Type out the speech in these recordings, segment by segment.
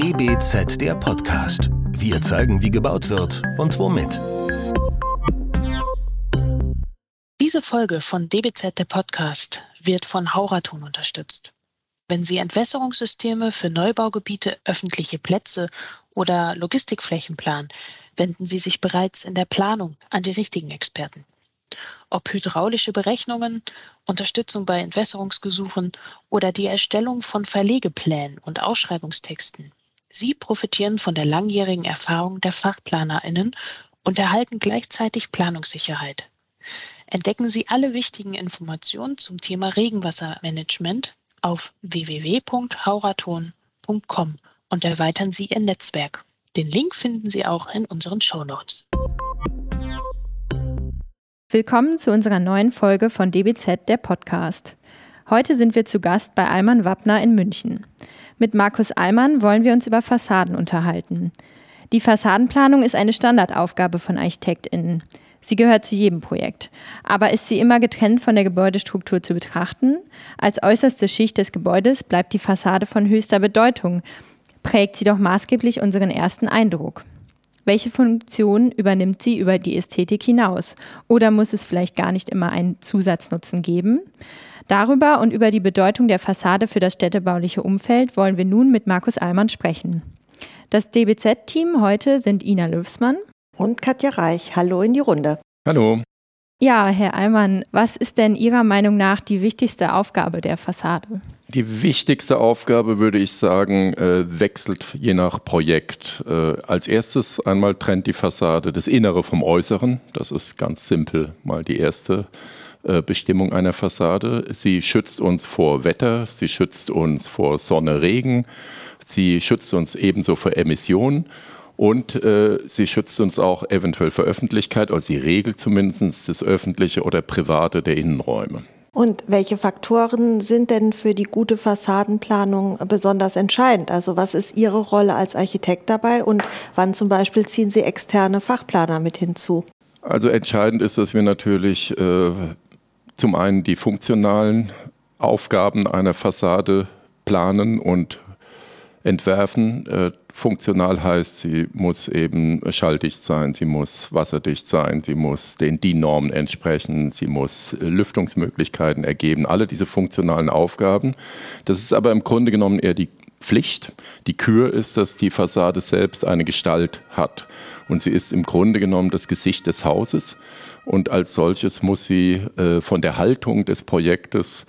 DBZ der Podcast. Wir zeigen, wie gebaut wird und womit. Diese Folge von DBZ der Podcast wird von Hauraton unterstützt. Wenn Sie Entwässerungssysteme für Neubaugebiete, öffentliche Plätze oder Logistikflächen planen, wenden Sie sich bereits in der Planung an die richtigen Experten. Ob hydraulische Berechnungen, Unterstützung bei Entwässerungsgesuchen oder die Erstellung von Verlegeplänen und Ausschreibungstexten. Sie profitieren von der langjährigen Erfahrung der Fachplanerinnen und erhalten gleichzeitig Planungssicherheit. Entdecken Sie alle wichtigen Informationen zum Thema Regenwassermanagement auf www.hauraton.com und erweitern Sie Ihr Netzwerk. Den Link finden Sie auch in unseren Show Notes. Willkommen zu unserer neuen Folge von DBZ, der Podcast. Heute sind wir zu Gast bei Alman Wappner in München. Mit Markus Alman wollen wir uns über Fassaden unterhalten. Die Fassadenplanung ist eine Standardaufgabe von ArchitektInnen. Sie gehört zu jedem Projekt. Aber ist sie immer getrennt von der Gebäudestruktur zu betrachten? Als äußerste Schicht des Gebäudes bleibt die Fassade von höchster Bedeutung, prägt sie doch maßgeblich unseren ersten Eindruck. Welche Funktion übernimmt sie über die Ästhetik hinaus? Oder muss es vielleicht gar nicht immer einen Zusatznutzen geben? Darüber und über die Bedeutung der Fassade für das städtebauliche Umfeld wollen wir nun mit Markus Allmann sprechen. Das DBZ-Team heute sind Ina Löwsmann und Katja Reich. Hallo in die Runde. Hallo. Ja, Herr Allmann, was ist denn Ihrer Meinung nach die wichtigste Aufgabe der Fassade? Die wichtigste Aufgabe, würde ich sagen, äh, wechselt je nach Projekt. Äh, als erstes einmal trennt die Fassade das Innere vom Äußeren. Das ist ganz simpel mal die erste äh, Bestimmung einer Fassade. Sie schützt uns vor Wetter, sie schützt uns vor Sonne, Regen, sie schützt uns ebenso vor Emissionen. Und äh, sie schützt uns auch eventuell vor Öffentlichkeit, also sie regelt zumindest das Öffentliche oder Private der Innenräume. Und welche Faktoren sind denn für die gute Fassadenplanung besonders entscheidend? Also was ist Ihre Rolle als Architekt dabei und wann zum Beispiel ziehen Sie externe Fachplaner mit hinzu? Also entscheidend ist, dass wir natürlich äh, zum einen die funktionalen Aufgaben einer Fassade planen und entwerfen. Äh, funktional heißt, sie muss eben schalldicht sein, sie muss wasserdicht sein, sie muss den DIN-Normen entsprechen, sie muss Lüftungsmöglichkeiten ergeben, alle diese funktionalen Aufgaben. Das ist aber im Grunde genommen eher die Pflicht. Die Kür ist, dass die Fassade selbst eine Gestalt hat. Und sie ist im Grunde genommen das Gesicht des Hauses. Und als solches muss sie äh, von der Haltung des Projektes,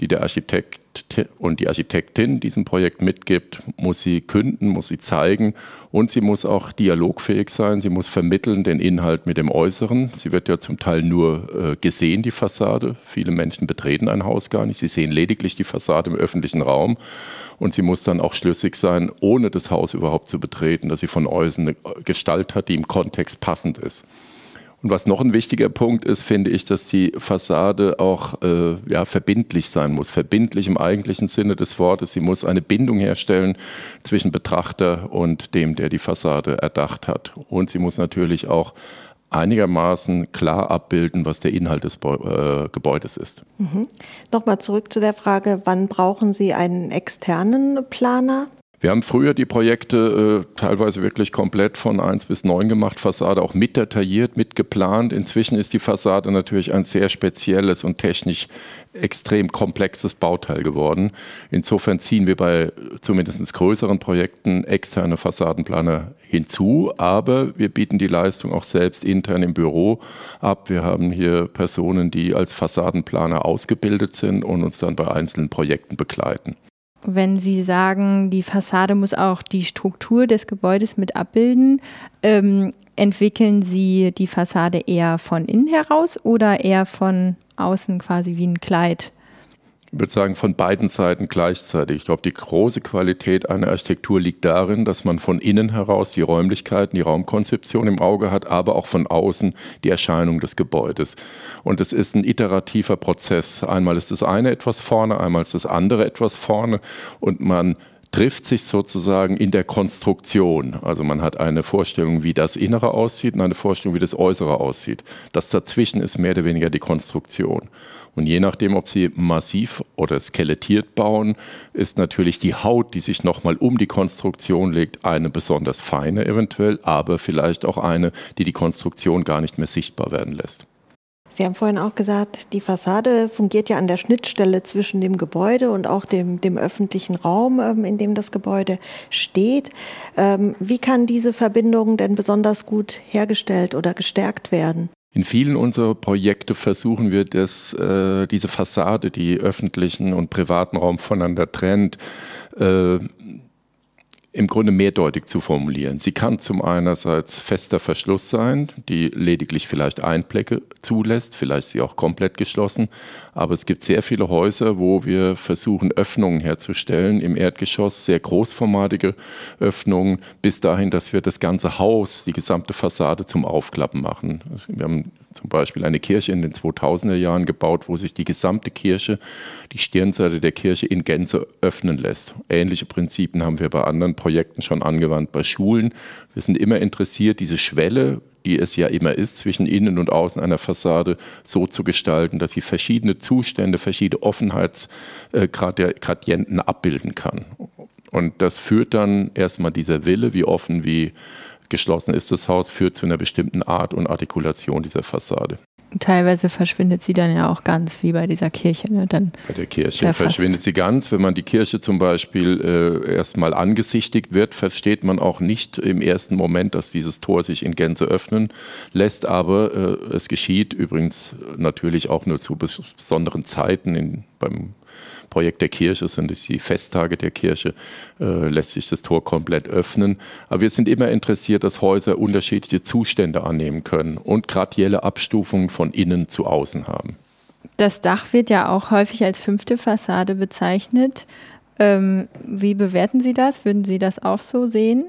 die der Architekt und die Architektin diesem Projekt mitgibt, muss sie künden, muss sie zeigen und sie muss auch dialogfähig sein. Sie muss vermitteln den Inhalt mit dem Äußeren. Sie wird ja zum Teil nur äh, gesehen, die Fassade. Viele Menschen betreten ein Haus gar nicht. Sie sehen lediglich die Fassade im öffentlichen Raum. Und sie muss dann auch schlüssig sein, ohne das Haus überhaupt zu betreten, dass sie von außen eine Gestalt hat, die im Kontext passend ist. Und was noch ein wichtiger Punkt ist, finde ich, dass die Fassade auch äh, ja, verbindlich sein muss. Verbindlich im eigentlichen Sinne des Wortes. Sie muss eine Bindung herstellen zwischen Betrachter und dem, der die Fassade erdacht hat. Und sie muss natürlich auch einigermaßen klar abbilden, was der Inhalt des äh, Gebäudes ist. Mhm. Nochmal zurück zu der Frage, wann brauchen Sie einen externen Planer? Wir haben früher die Projekte äh, teilweise wirklich komplett von 1 bis 9 gemacht, Fassade auch mit detailliert, mit geplant. Inzwischen ist die Fassade natürlich ein sehr spezielles und technisch extrem komplexes Bauteil geworden. Insofern ziehen wir bei zumindest größeren Projekten externe Fassadenplaner hinzu, aber wir bieten die Leistung auch selbst intern im Büro ab. Wir haben hier Personen, die als Fassadenplaner ausgebildet sind und uns dann bei einzelnen Projekten begleiten. Wenn Sie sagen, die Fassade muss auch die Struktur des Gebäudes mit abbilden, ähm, entwickeln Sie die Fassade eher von innen heraus oder eher von außen quasi wie ein Kleid? Würde sagen, von beiden Seiten gleichzeitig. Ich glaube, die große Qualität einer Architektur liegt darin, dass man von innen heraus die Räumlichkeiten, die Raumkonzeption im Auge hat, aber auch von außen die Erscheinung des Gebäudes. Und es ist ein iterativer Prozess. Einmal ist das eine etwas vorne, einmal ist das andere etwas vorne und man trifft sich sozusagen in der Konstruktion. Also man hat eine Vorstellung, wie das Innere aussieht und eine Vorstellung, wie das Äußere aussieht. Das dazwischen ist mehr oder weniger die Konstruktion. Und je nachdem, ob Sie massiv oder skelettiert bauen, ist natürlich die Haut, die sich nochmal um die Konstruktion legt, eine besonders feine eventuell, aber vielleicht auch eine, die die Konstruktion gar nicht mehr sichtbar werden lässt. Sie haben vorhin auch gesagt, die Fassade fungiert ja an der Schnittstelle zwischen dem Gebäude und auch dem, dem öffentlichen Raum, ähm, in dem das Gebäude steht. Ähm, wie kann diese Verbindung denn besonders gut hergestellt oder gestärkt werden? In vielen unserer Projekte versuchen wir, dass äh, diese Fassade, die öffentlichen und privaten Raum voneinander trennt, äh, im Grunde mehrdeutig zu formulieren. Sie kann zum einerseits fester Verschluss sein, die lediglich vielleicht Einblicke zulässt, vielleicht sie auch komplett geschlossen. Aber es gibt sehr viele Häuser, wo wir versuchen, Öffnungen herzustellen im Erdgeschoss, sehr großformatige Öffnungen, bis dahin, dass wir das ganze Haus, die gesamte Fassade zum Aufklappen machen. Wir haben zum Beispiel eine Kirche in den 2000er Jahren gebaut, wo sich die gesamte Kirche, die Stirnseite der Kirche in Gänze öffnen lässt. Ähnliche Prinzipien haben wir bei anderen Projekten schon angewandt, bei Schulen. Wir sind immer interessiert, diese Schwelle, die es ja immer ist, zwischen innen und außen einer Fassade so zu gestalten, dass sie verschiedene Zustände, verschiedene Offenheitsgradienten abbilden kann. Und das führt dann erstmal dieser Wille, wie offen, wie geschlossen ist das Haus, führt zu einer bestimmten Art und Artikulation dieser Fassade. Teilweise verschwindet sie dann ja auch ganz, wie bei dieser Kirche. Ne? Dann bei der Kirche verschwindet sie ganz. Wenn man die Kirche zum Beispiel äh, erstmal angesichtigt wird, versteht man auch nicht im ersten Moment, dass dieses Tor sich in Gänze öffnen lässt. Aber äh, es geschieht übrigens natürlich auch nur zu besonderen Zeiten in, beim Projekt der Kirche sind es die Festtage der Kirche, äh, lässt sich das Tor komplett öffnen. Aber wir sind immer interessiert, dass Häuser unterschiedliche Zustände annehmen können und gradielle Abstufungen von innen zu außen haben. Das Dach wird ja auch häufig als fünfte Fassade bezeichnet. Ähm, wie bewerten Sie das? Würden Sie das auch so sehen?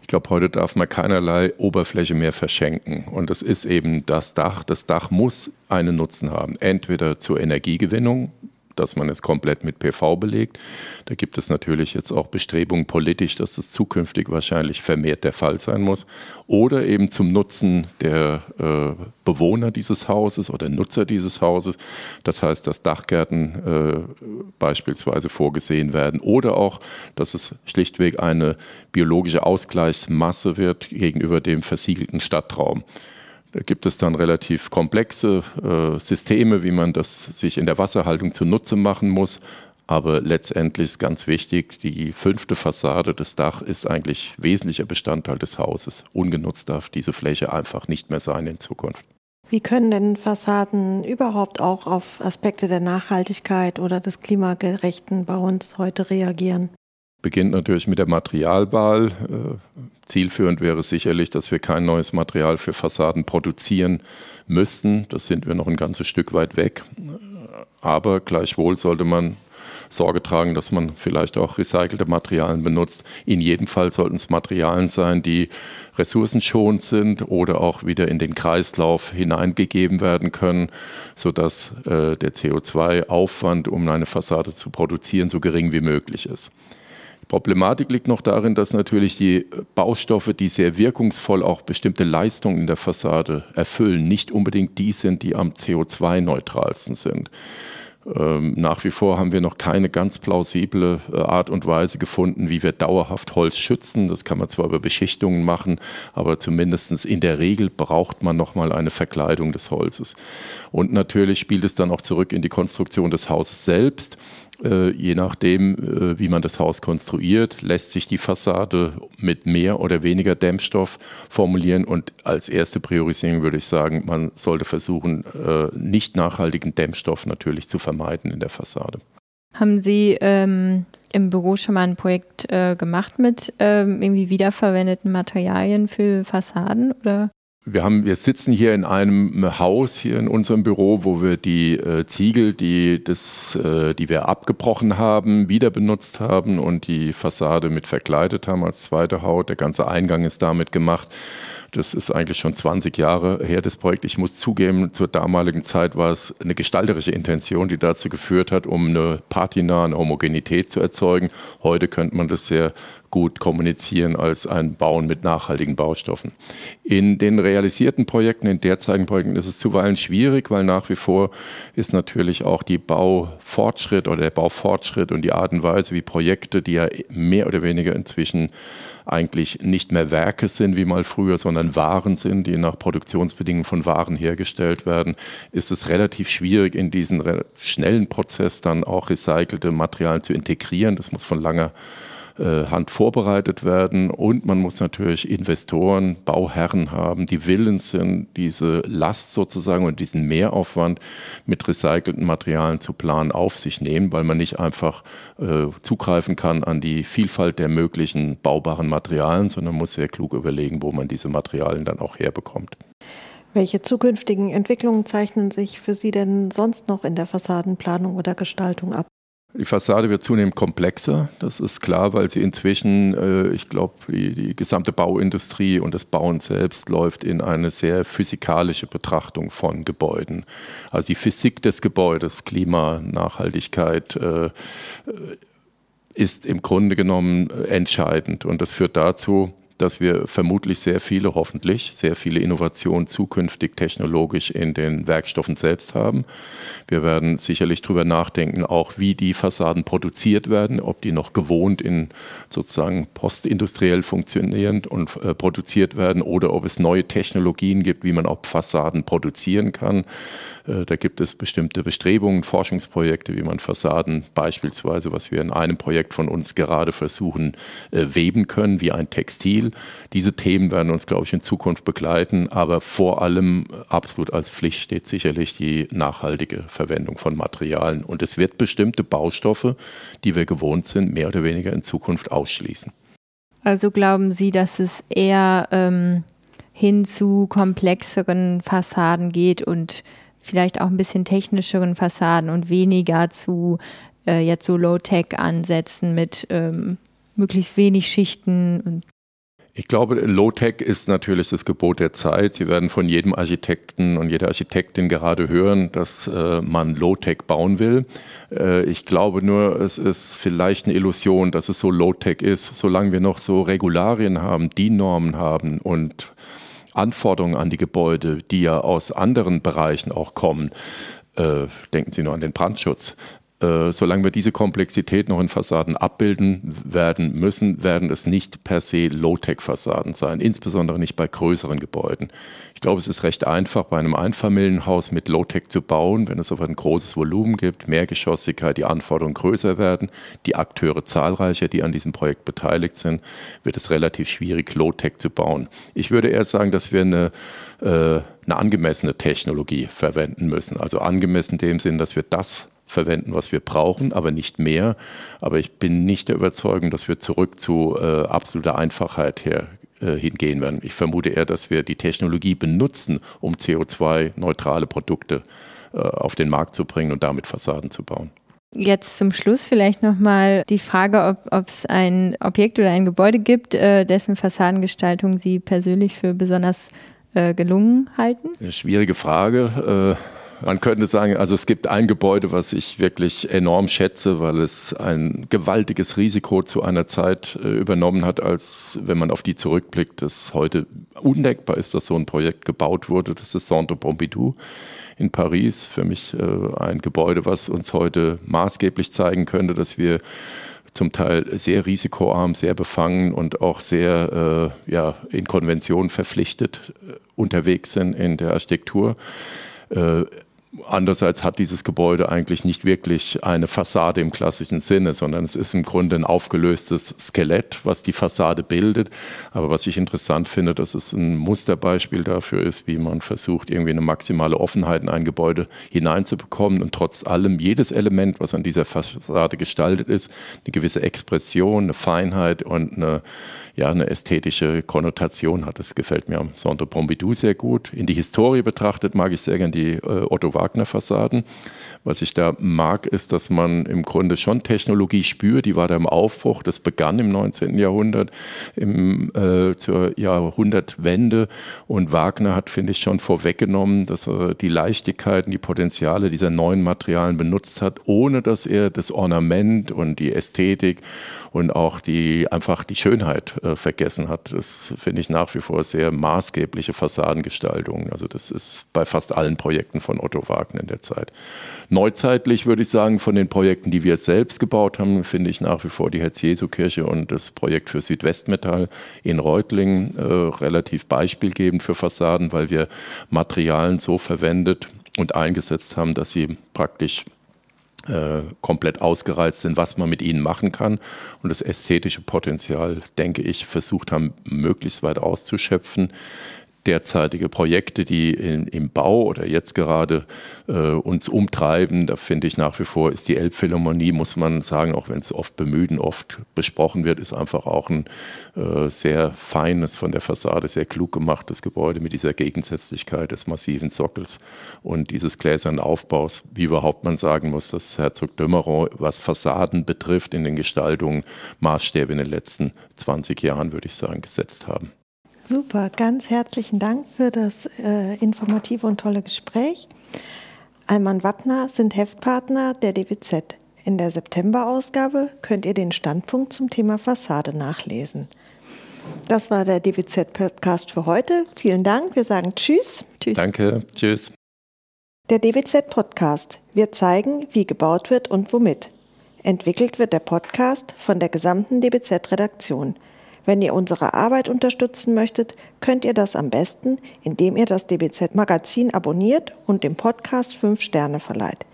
Ich glaube, heute darf man keinerlei Oberfläche mehr verschenken. Und das ist eben das Dach. Das Dach muss einen Nutzen haben. Entweder zur Energiegewinnung, dass man es komplett mit PV belegt. Da gibt es natürlich jetzt auch Bestrebungen politisch, dass das zukünftig wahrscheinlich vermehrt der Fall sein muss. Oder eben zum Nutzen der äh, Bewohner dieses Hauses oder Nutzer dieses Hauses. Das heißt, dass Dachgärten äh, beispielsweise vorgesehen werden oder auch, dass es schlichtweg eine biologische Ausgleichsmasse wird gegenüber dem versiegelten Stadtraum. Da gibt es dann relativ komplexe äh, Systeme, wie man das sich in der Wasserhaltung zunutze machen muss. Aber letztendlich ist ganz wichtig, die fünfte Fassade des Dach ist eigentlich wesentlicher Bestandteil des Hauses. Ungenutzt darf diese Fläche einfach nicht mehr sein in Zukunft. Wie können denn Fassaden überhaupt auch auf Aspekte der Nachhaltigkeit oder des klimagerechten Bauens heute reagieren? Beginnt natürlich mit der Materialwahl. Äh, zielführend wäre sicherlich, dass wir kein neues Material für Fassaden produzieren müssten. Das sind wir noch ein ganzes Stück weit weg. Aber gleichwohl sollte man Sorge tragen, dass man vielleicht auch recycelte Materialien benutzt. In jedem Fall sollten es Materialien sein, die ressourcenschonend sind oder auch wieder in den Kreislauf hineingegeben werden können, sodass äh, der CO2-Aufwand, um eine Fassade zu produzieren, so gering wie möglich ist. Problematik liegt noch darin, dass natürlich die Baustoffe, die sehr wirkungsvoll auch bestimmte Leistungen in der Fassade erfüllen, nicht unbedingt die sind, die am CO2-neutralsten sind. Ähm, nach wie vor haben wir noch keine ganz plausible äh, Art und Weise gefunden, wie wir dauerhaft Holz schützen. Das kann man zwar über Beschichtungen machen, aber zumindest in der Regel braucht man nochmal eine Verkleidung des Holzes. Und natürlich spielt es dann auch zurück in die Konstruktion des Hauses selbst. Äh, je nachdem, äh, wie man das Haus konstruiert, lässt sich die Fassade mit mehr oder weniger Dämmstoff formulieren. Und als erste Priorisierung würde ich sagen, man sollte versuchen, äh, nicht nachhaltigen Dämmstoff natürlich zu vermeiden in der Fassade. Haben Sie ähm, im Büro schon mal ein Projekt äh, gemacht mit ähm, irgendwie wiederverwendeten Materialien für Fassaden oder? Wir, haben, wir sitzen hier in einem Haus, hier in unserem Büro, wo wir die äh, Ziegel, die, das, äh, die wir abgebrochen haben, wieder benutzt haben und die Fassade mit verkleidet haben als zweite Haut. Der ganze Eingang ist damit gemacht. Das ist eigentlich schon 20 Jahre her, das Projekt. Ich muss zugeben, zur damaligen Zeit war es eine gestalterische Intention, die dazu geführt hat, um eine Patina, eine Homogenität zu erzeugen. Heute könnte man das sehr gut kommunizieren als ein Bauen mit nachhaltigen Baustoffen. In den realisierten Projekten, in derzeitigen Projekten ist es zuweilen schwierig, weil nach wie vor ist natürlich auch die Baufortschritt oder der Baufortschritt und die Art und Weise, wie Projekte, die ja mehr oder weniger inzwischen eigentlich nicht mehr Werke sind wie mal früher, sondern Waren sind, die nach Produktionsbedingungen von Waren hergestellt werden, ist es relativ schwierig, in diesen schnellen Prozess dann auch recycelte Materialien zu integrieren. Das muss von langer Hand vorbereitet werden und man muss natürlich Investoren, Bauherren haben, die willens sind, diese Last sozusagen und diesen Mehraufwand mit recycelten Materialien zu planen auf sich nehmen, weil man nicht einfach äh, zugreifen kann an die Vielfalt der möglichen baubaren Materialien, sondern muss sehr klug überlegen, wo man diese Materialien dann auch herbekommt. Welche zukünftigen Entwicklungen zeichnen sich für Sie denn sonst noch in der Fassadenplanung oder Gestaltung ab? Die Fassade wird zunehmend komplexer, das ist klar, weil sie inzwischen, äh, ich glaube, die, die, gesamte Bauindustrie und das Bauen selbst läuft in eine sehr physikalische Betrachtung von Gebäuden. Also die Physik des Gebäudes, Klima, Nachhaltigkeit äh, äh ist im Grunde genommen entscheidend und das führt dazu, dass wir vermutlich sehr viele, hoffentlich, sehr viele Innovationen zukünftig technologisch in den Werkstoffen selbst haben. Wir werden sicherlich darüber nachdenken, auch wie die Fassaden produziert werden, ob die noch gewohnt in sozusagen postindustriell funktionierend und äh, produziert werden oder ob es neue Technologien gibt, wie man auch Fassaden produzieren kann. Äh, da gibt es bestimmte Bestrebungen, Forschungsprojekte, wie man Fassaden beispielsweise, was wir in einem Projekt von uns gerade versuchen, äh, weben können, wie ein Textil diese Themen werden uns, glaube ich, in Zukunft begleiten, aber vor allem absolut als Pflicht steht sicherlich die nachhaltige Verwendung von Materialien. Und es wird bestimmte Baustoffe, die wir gewohnt sind, mehr oder weniger in Zukunft ausschließen. Also glauben Sie, dass es eher ähm, hin zu komplexeren Fassaden geht und vielleicht auch ein bisschen technischeren Fassaden und weniger zu äh, jetzt so Low-Tech-Ansätzen mit ähm, möglichst wenig Schichten und ich glaube, Low-Tech ist natürlich das Gebot der Zeit. Sie werden von jedem Architekten und jeder Architektin gerade hören, dass äh, man Low-Tech bauen will. Äh, ich glaube nur, es ist vielleicht eine Illusion, dass es so Low-Tech ist, solange wir noch so Regularien haben, die Normen haben und Anforderungen an die Gebäude, die ja aus anderen Bereichen auch kommen. Äh, denken Sie nur an den Brandschutz. Äh, solange wir diese Komplexität noch in Fassaden abbilden werden müssen, werden es nicht per se Low-Tech-Fassaden sein, insbesondere nicht bei größeren Gebäuden. Ich glaube, es ist recht einfach, bei einem Einfamilienhaus mit Low-Tech zu bauen, wenn es aber ein großes Volumen gibt, Mehrgeschossigkeit, die Anforderungen größer werden, die Akteure zahlreicher, die an diesem Projekt beteiligt sind, wird es relativ schwierig, Low-Tech zu bauen. Ich würde eher sagen, dass wir eine äh, eine angemessene Technologie verwenden müssen. Also angemessen in dem Sinn, dass wir das verwenden, was wir brauchen, aber nicht mehr. Aber ich bin nicht der Überzeugung, dass wir zurück zu äh, absoluter Einfachheit her, äh, hingehen werden. Ich vermute eher, dass wir die Technologie benutzen, um CO2-neutrale Produkte äh, auf den Markt zu bringen und damit Fassaden zu bauen. Jetzt zum Schluss vielleicht nochmal die Frage, ob es ein Objekt oder ein Gebäude gibt, äh, dessen Fassadengestaltung Sie persönlich für besonders äh, gelungen halten? Eine schwierige Frage. Man könnte sagen, also es gibt ein Gebäude, was ich wirklich enorm schätze, weil es ein gewaltiges Risiko zu einer Zeit äh, übernommen hat, als wenn man auf die zurückblickt, dass heute undenkbar ist, dass so ein Projekt gebaut wurde. Das ist Centre Pompidou in Paris. Für mich äh, ein Gebäude, was uns heute maßgeblich zeigen könnte, dass wir zum Teil sehr risikoarm, sehr befangen und auch sehr äh, ja, in Konventionen verpflichtet äh, unterwegs sind in der Architektur. Äh, Andererseits hat dieses Gebäude eigentlich nicht wirklich eine Fassade im klassischen Sinne, sondern es ist im Grunde ein aufgelöstes Skelett, was die Fassade bildet. Aber was ich interessant finde, dass es ein Musterbeispiel dafür ist, wie man versucht, irgendwie eine maximale Offenheit in ein Gebäude hineinzubekommen und trotz allem jedes Element, was an dieser Fassade gestaltet ist, eine gewisse Expression, eine Feinheit und eine ja, eine ästhetische Konnotation hat. Das gefällt mir am Centre Pompidou sehr gut. In die Historie betrachtet mag ich sehr gerne die äh, Otto Wagner-Fassaden. Was ich da mag, ist, dass man im Grunde schon Technologie spürt, die war da im Aufbruch, das begann im 19. Jahrhundert, im, äh, zur Jahrhundertwende und Wagner hat, finde ich, schon vorweggenommen, dass er die Leichtigkeiten, die Potenziale dieser neuen Materialien benutzt hat, ohne dass er das Ornament und die Ästhetik und auch die einfach die Schönheit äh, vergessen hat. Das finde ich nach wie vor sehr maßgebliche Fassadengestaltung. Also das ist bei fast allen Projekten von Otto Wagner in der Zeit. Neuzeitlich würde ich sagen, von den Projekten, die wir selbst gebaut haben, finde ich nach wie vor die Herz-Jesu-Kirche und das Projekt für Südwestmetall in Reutlingen äh, relativ beispielgebend für Fassaden, weil wir Materialien so verwendet und eingesetzt haben, dass sie praktisch äh, komplett ausgereizt sind, was man mit ihnen machen kann. Und das ästhetische Potenzial, denke ich, versucht haben, möglichst weit auszuschöpfen derzeitige Projekte, die in, im Bau oder jetzt gerade äh, uns umtreiben, da finde ich nach wie vor ist die Elbphilharmonie, muss man sagen, auch wenn es oft bemüht und oft besprochen wird, ist einfach auch ein äh, sehr feines, von der Fassade sehr klug gemachtes Gebäude mit dieser Gegensätzlichkeit des massiven Sockels und dieses gläsernen Aufbaus, wie überhaupt man sagen muss, dass Herzog Dömeron, was Fassaden betrifft, in den Gestaltungen Maßstäbe in den letzten 20 Jahren, würde ich sagen, gesetzt haben. Super, ganz herzlichen Dank für das äh, informative und tolle Gespräch. Alman Wappner sind Heftpartner der DWZ. In der September-Ausgabe könnt ihr den Standpunkt zum Thema Fassade nachlesen. Das war der DWZ-Podcast für heute. Vielen Dank. Wir sagen Tschüss. Tschüss. Danke. Tschüss. Der DWZ-Podcast. Wir zeigen, wie gebaut wird und womit. Entwickelt wird der Podcast von der gesamten DBZ-Redaktion. Wenn ihr unsere Arbeit unterstützen möchtet, könnt ihr das am besten, indem ihr das DBZ Magazin abonniert und dem Podcast 5 Sterne verleiht.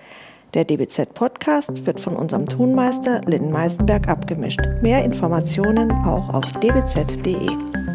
Der DBZ Podcast wird von unserem Tonmeister Lynn Meisenberg abgemischt. Mehr Informationen auch auf dbz.de.